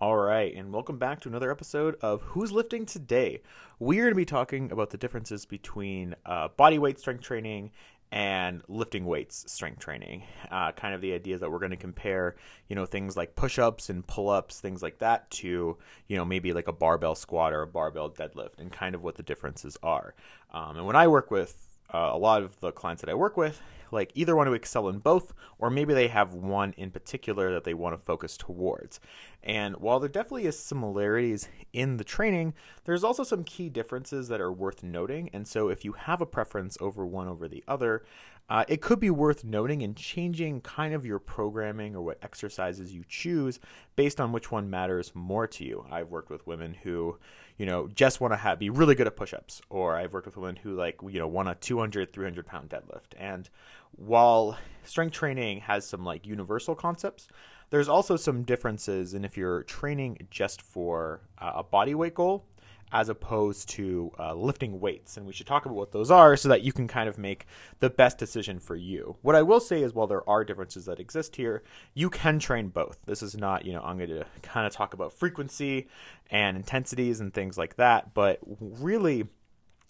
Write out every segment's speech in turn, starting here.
All right, and welcome back to another episode of Who's Lifting Today. We are going to be talking about the differences between uh, body weight strength training and lifting weights strength training. Uh, kind of the idea that we're going to compare, you know, things like push-ups and pull-ups, things like that, to you know maybe like a barbell squat or a barbell deadlift, and kind of what the differences are. Um, and when I work with uh, a lot of the clients that I work with, like either want to excel in both, or maybe they have one in particular that they want to focus towards. And while there definitely is similarities in the training, there's also some key differences that are worth noting. And so if you have a preference over one over the other, uh, it could be worth noting and changing kind of your programming or what exercises you choose based on which one matters more to you. I've worked with women who, you know, just want to have be really good at push-ups, or I've worked with women who like, you know, want a 200, 300 pound deadlift. And while strength training has some like universal concepts, there's also some differences in if you're training just for uh, a body weight goal as opposed to uh, lifting weights. And we should talk about what those are so that you can kind of make the best decision for you. What I will say is, while there are differences that exist here, you can train both. This is not, you know, I'm going to kind of talk about frequency and intensities and things like that. But really,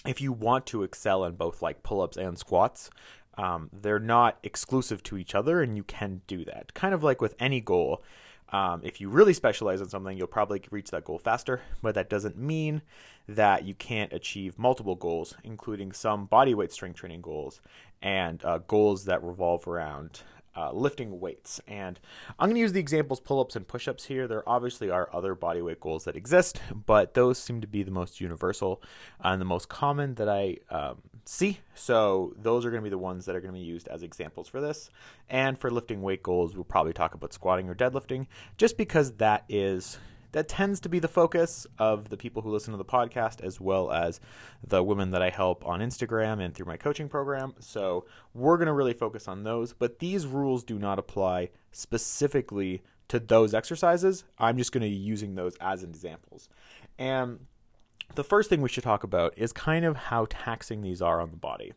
if you want to excel in both like pull ups and squats, um, they're not exclusive to each other, and you can do that. Kind of like with any goal, um, if you really specialize in something, you'll probably reach that goal faster, but that doesn't mean that you can't achieve multiple goals, including some body weight strength training goals and uh, goals that revolve around uh, lifting weights. And I'm going to use the examples pull ups and push ups here. There obviously are other bodyweight goals that exist, but those seem to be the most universal and the most common that I um, see. So those are going to be the ones that are going to be used as examples for this. And for lifting weight goals, we'll probably talk about squatting or deadlifting just because that is that tends to be the focus of the people who listen to the podcast, as well as the women that I help on Instagram and through my coaching program. So we're going to really focus on those. But these rules do not apply specifically to those exercises. I'm just going to be using those as examples. And the first thing we should talk about is kind of how taxing these are on the body.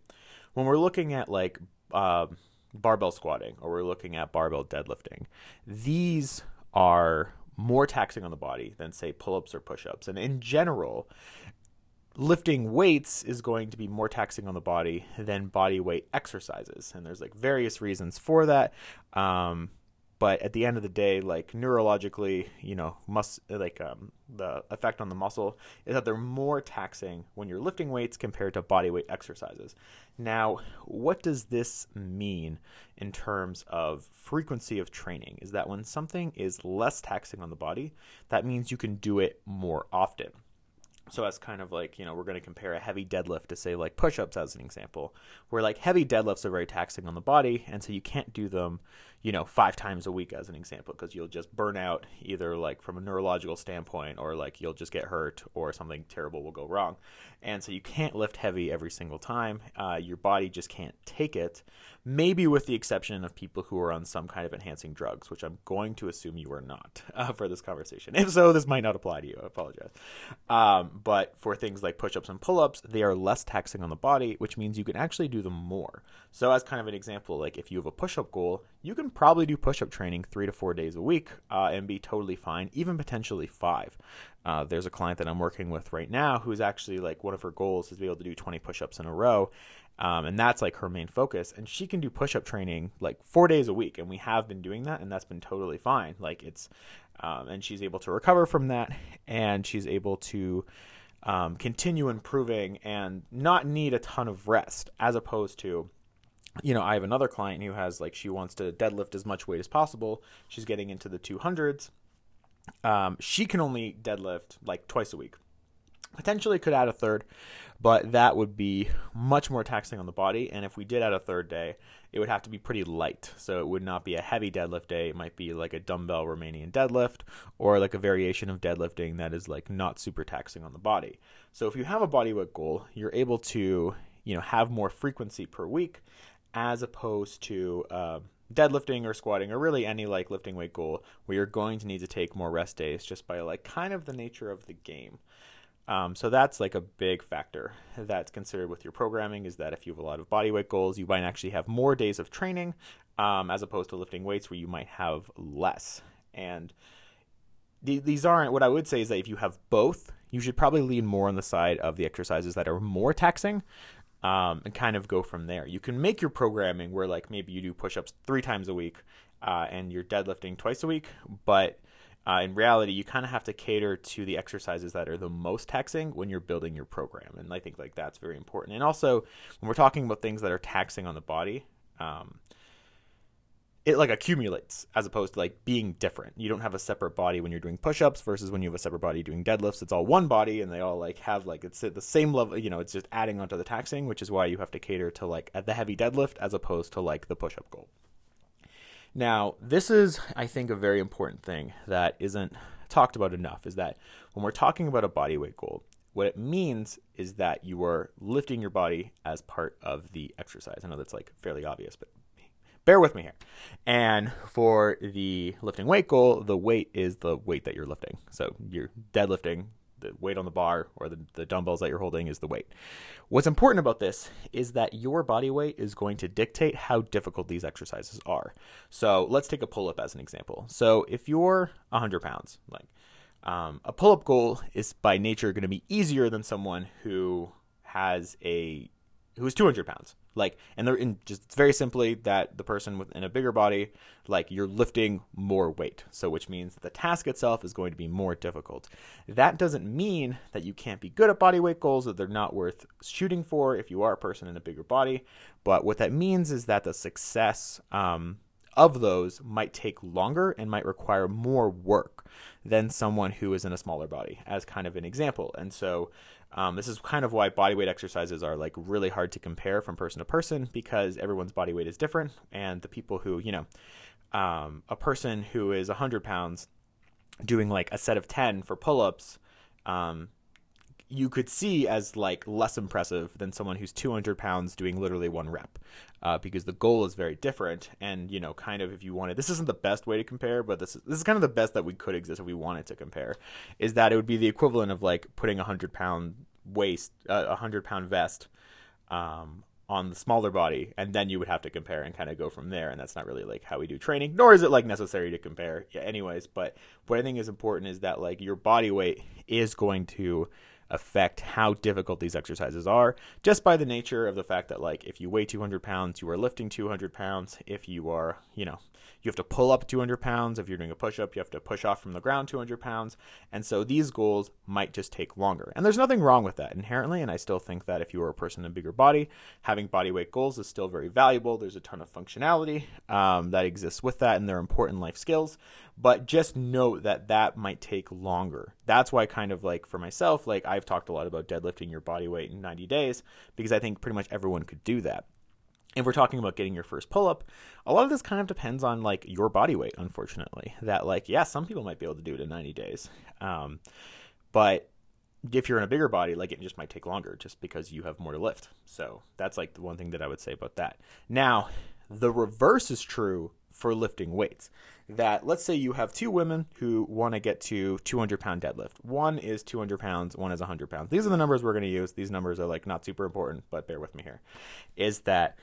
When we're looking at like uh, barbell squatting or we're looking at barbell deadlifting, these are more taxing on the body than say pull-ups or push-ups. And in general lifting weights is going to be more taxing on the body than body weight exercises. And there's like various reasons for that. Um, but at the end of the day like neurologically you know must like um, the effect on the muscle is that they're more taxing when you're lifting weights compared to body weight exercises. Now what does this mean in terms of frequency of training? Is that when something is less taxing on the body that means you can do it more often so as kind of like you know we're going to compare a heavy deadlift to say like push-ups as an example where like heavy deadlifts are very taxing on the body and so you can't do them you know five times a week as an example because you'll just burn out either like from a neurological standpoint or like you'll just get hurt or something terrible will go wrong. And so you can't lift heavy every single time uh, your body just can't take it maybe with the exception of people who are on some kind of enhancing drugs which i'm going to assume you are not uh, for this conversation. If so this might not apply to you. I apologize. Um, but for things like push-ups and pull-ups they are less taxing on the body which means you can actually do them more. So as kind of an example like if you have a push-up goal you can probably do push-up training three to four days a week uh, and be totally fine even potentially five. Uh, there's a client that i'm working with right now who's actually like one of her goals is to be able to do 20 push-ups in a row um, and that's like her main focus. And she can do push-up training like four days a week and we have been doing that and that's been totally fine. Like it's um, and she's able to recover from that and she's able to um, continue improving and not need a ton of rest as opposed to you know i have another client who has like she wants to deadlift as much weight as possible. She's getting into the 200s um, she can only deadlift like twice a week. Potentially could add a third but that would be much more taxing on the body and if we did add a third day it would have to be pretty light. So it would not be a heavy deadlift day. It might be like a dumbbell romanian deadlift or like a variation of deadlifting that is like not super taxing on the body. So if you have a body weight goal you're able to you know have more frequency per week as opposed to uh, deadlifting or squatting or really any like lifting weight goal where you're going to need to take more rest days just by like kind of the nature of the game um, so that's like a big factor that's considered with your programming is that if you have a lot of body weight goals, you might actually have more days of training um, as opposed to lifting weights where you might have less. And these aren't what I would say is that if you have both, you should probably lean more on the side of the exercises that are more taxing um, and kind of go from there. You can make your programming where like maybe you do push-ups three times a week uh, and you're deadlifting twice a week, but uh, in reality, you kind of have to cater to the exercises that are the most taxing when you're building your program, and I think like that's very important. And also, when we're talking about things that are taxing on the body, um, it like accumulates as opposed to like being different. You don't have a separate body when you're doing push-ups versus when you have a separate body doing deadlifts. It's all one body and they all like have like it's at the same level, you know, it's just adding onto the taxing, which is why you have to cater to like at the heavy deadlift as opposed to like the push-up goal. Now, this is I think a very important thing that isn't talked about enough is that when we're talking about a body weight goal, what it means is that you are lifting your body as part of the exercise. I know that's like fairly obvious, but bear with me here. And for the lifting weight goal, the weight is the weight that you're lifting. So you're deadlifting, the weight on the bar or the, the dumbbells that you're holding is the weight. What's important about this is that your body weight is going to dictate how difficult these exercises are. So let's take a pull up as an example. So if you're 100 pounds, like um, a pull up goal is by nature going to be easier than someone who has a who is 200 pounds. Like, and they're in just very simply that the person within a bigger body, like you're lifting more weight. So, which means that the task itself is going to be more difficult. That doesn't mean that you can't be good at body weight goals, that they're not worth shooting for if you are a person in a bigger body. But what that means is that the success um, of those might take longer and might require more work than someone who is in a smaller body, as kind of an example. And so, um, this is kind of why body weight exercises are like really hard to compare from person to person because everyone's body weight is different, and the people who you know, um, a person who is 100 pounds doing like a set of 10 for pull-ups um, you could see as like less impressive than someone who's 200 pounds doing literally one rep uh, because the goal is very different. And you know kind of if you wanted this isn't the best way to compare but this is this is kind of the best that we could exist if we wanted to compare is that it would be the equivalent of like putting a 100 pound waist uh, a uh, 100 pound vest um, on the smaller body and then you would have to compare and kind of go from there. And that's not really like how we do training nor is it like necessary to compare. Yeah, anyways but what i think is important is that like your body weight is going to affect how difficult these exercises are just by the nature of the fact that like if you weigh 200 pounds you are lifting 200 pounds. If you are you know you have to pull up 200 pounds. If you're doing a push-up you have to push off from the ground 200 pounds. And so these goals might just take longer. And there's nothing wrong with that inherently. And i still think that if you are a person in a bigger body having body weight goals is still very valuable. There's a ton of functionality um, that exists with that and they're important life skills. But just note that that might take longer. That's why kind of like for myself like i've talked a lot about deadlifting your body weight in 90 days because i think pretty much everyone could do that if we're talking about getting your first pull up, a lot of this kind of depends on like your body weight, unfortunately. That like, yeah, some people might be able to do it in 90 days. Um, but if you're in a bigger body, like it just might take longer just because you have more to lift. So that's like the one thing that I would say about that. Now, the reverse is true for lifting weights. That let's say you have two women who want to get to 200 pound deadlift. One is 200 pounds, one is 100 pounds. These are the numbers we're going to use. These numbers are like not super important, but bear with me here. Is that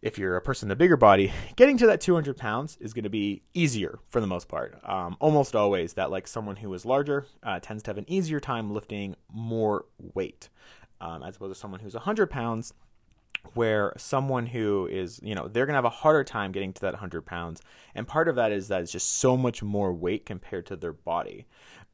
if you're a person in a bigger body, getting to that 200 pounds is going to be easier for the most part. Um, almost always, that like someone who is larger uh, tends to have an easier time lifting more weight, um, as opposed to someone who's 100 pounds where someone who is, you know, they're going to have a harder time getting to that 100 pounds. And part of that is that it's just so much more weight compared to their body.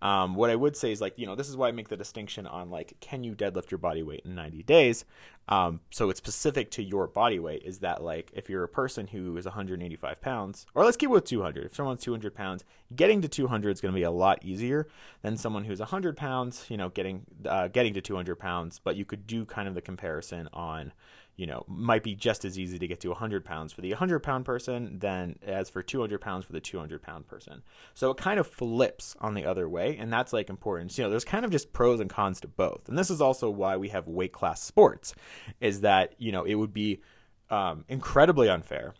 Um, what I would say is like, you know, this is why I make the distinction on like, can you deadlift your body weight in 90 days? Um, so it's specific to your body weight. Is that like, if you're a person who is 185 pounds, or let's keep with 200. If someone's 200 pounds, getting to 200 is going to be a lot easier than someone who's 100 pounds. You know, getting uh, getting to 200 pounds. But you could do kind of the comparison on you know, might be just as easy to get to 100 pounds for the 100 pound person than as for 200 pounds for the 200 pound person. So it kind of flips on the other way, and that's like important. So, you know, there's kind of just pros and cons to both, and this is also why we have weight class sports, is that you know it would be um, incredibly unfair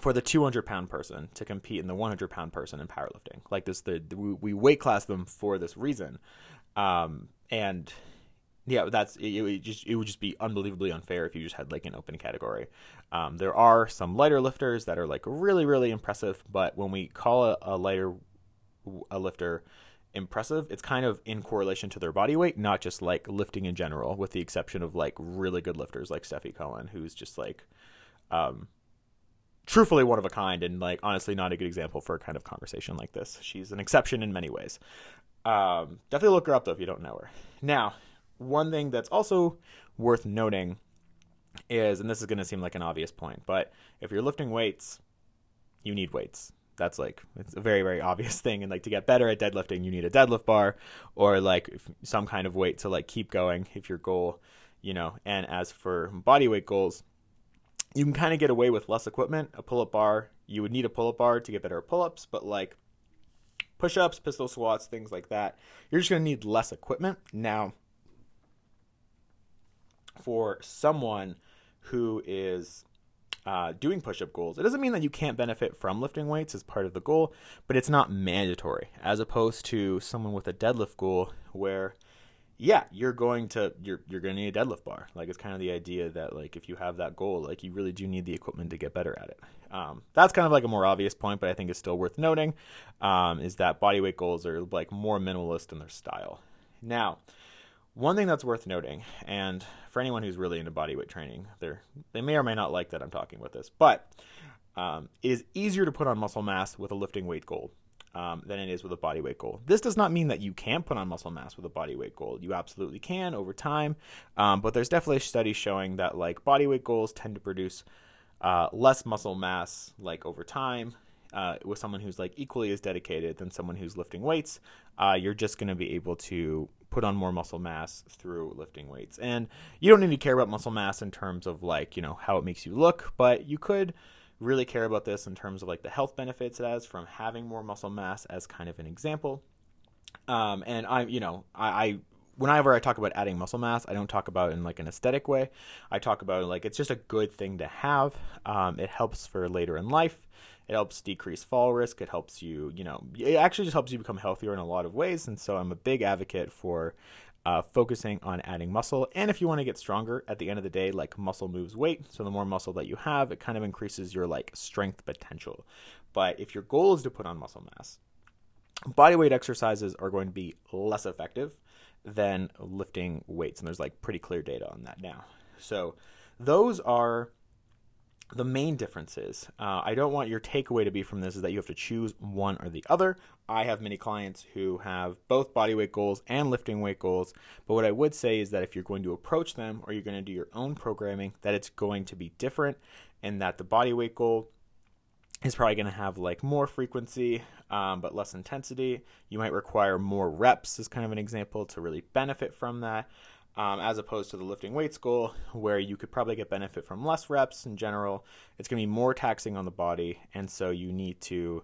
for the 200 pound person to compete in the 100 pound person in powerlifting. Like this, the, the we weight class them for this reason, um, and yeah, that's it, it, would just it would just be unbelievably unfair if you just had like an open category. Um, there are some lighter lifters that are like really really impressive, but when we call a, a lighter a lifter impressive, it's kind of in correlation to their body weight, not just like lifting in general, with the exception of like really good lifters like Stefi Cohen, who's just like, um, truthfully one of a kind and like honestly not a good example for a kind of conversation like this. She's an exception in many ways. Um, definitely look her up though if you don't know her. Now, one thing that's also worth noting is, and this is going to seem like an obvious point, but if you're lifting weights, you need weights. That's like it's a very very obvious thing, and like to get better at deadlifting, you need a deadlift bar or like some kind of weight to like keep going if your goal, you know. And as for body weight goals, you can kind of get away with less equipment. A pull up bar, you would need a pull up bar to get better at pull ups, but like push ups, pistol squats, things like that, you're just going to need less equipment. Now, for someone who is uh, doing push up goals, it doesn't mean that you can't benefit from lifting weights as part of the goal, but it's not mandatory, as opposed to someone with a deadlift goal where yeah, you're going to you're you're going to need a deadlift bar. Like it's kind of the idea that like if you have that goal, like you really do need the equipment to get better at it. Um, that's kind of like a more obvious point, but I think it's still worth noting. Um, is that bodyweight goals are like more minimalist in their style. Now, one thing that's worth noting, and for anyone who's really into bodyweight training, they they may or may not like that I'm talking about this, but um, it is easier to put on muscle mass with a lifting weight goal um, than it is with a body weight goal. This does not mean that you can't put on muscle mass with a body weight goal. You absolutely can over time, um, but there's definitely studies showing that like body weight goals tend to produce uh, less muscle mass like over time. Uh, with someone who's like equally as dedicated than someone who's lifting weights, uh, you're just going to be able to put on more muscle mass through lifting weights. And you don't need to care about muscle mass in terms of like, you know, how it makes you look, but you could really care about this in terms of like the health benefits it has from having more muscle mass as kind of an example. Um, and I, you know, I, I whenever I talk about adding muscle mass, I don't talk about in like an aesthetic way. I talk about like it's just a good thing to have. Um, it helps for later in life. It helps decrease fall risk. It helps you, you know, it actually just helps you become healthier in a lot of ways. And so I'm a big advocate for uh, focusing on adding muscle. And if you want to get stronger, at the end of the day, like muscle moves weight. So the more muscle that you have, it kind of increases your like strength potential. But if your goal is to put on muscle mass, body weight exercises are going to be less effective than lifting weights. And there's like pretty clear data on that now. So those are the main difference is uh, I don't want your takeaway to be from this is that you have to choose one or the other. I have many clients who have both body weight goals and lifting weight goals. But what I would say is that if you're going to approach them or you're going to do your own programming, that it's going to be different and that the body weight goal is probably going to have like more frequency um, but less intensity. You might require more reps, as kind of an example, to really benefit from that um, as opposed to the lifting weights goal, where you could probably get benefit from less reps in general. It's going to be more taxing on the body, and so you need to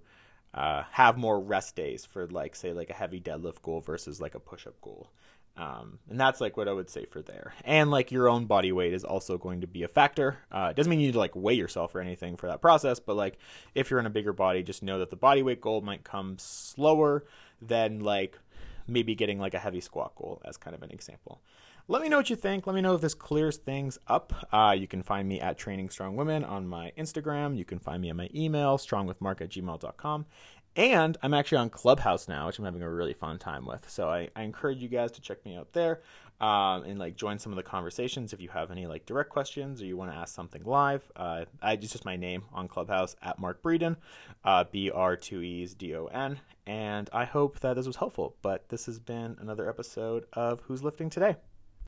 uh, have more rest days for, like, say, like a heavy deadlift goal versus like a push up goal. Um, and that's like what I would say for there. And like your own body weight is also going to be a factor. Uh, it doesn't mean you need to like weigh yourself or anything for that process, but like if you're in a bigger body, just know that the body weight goal might come slower than like maybe getting like a heavy squat goal as kind of an example. Let me know what you think. Let me know if this clears things up. Uh, you can find me at Training Strong Women on my Instagram. You can find me on my email, strongwithmark at gmail.com. And I'm actually on Clubhouse now, which I'm having a really fun time with. So I, I encourage you guys to check me out there um, and like join some of the conversations if you have any like direct questions or you want to ask something live. Uh, I it's just my name on Clubhouse at Mark Breedon, uh, B R two E's D O N. And I hope that this was helpful. But this has been another episode of Who's Lifting Today.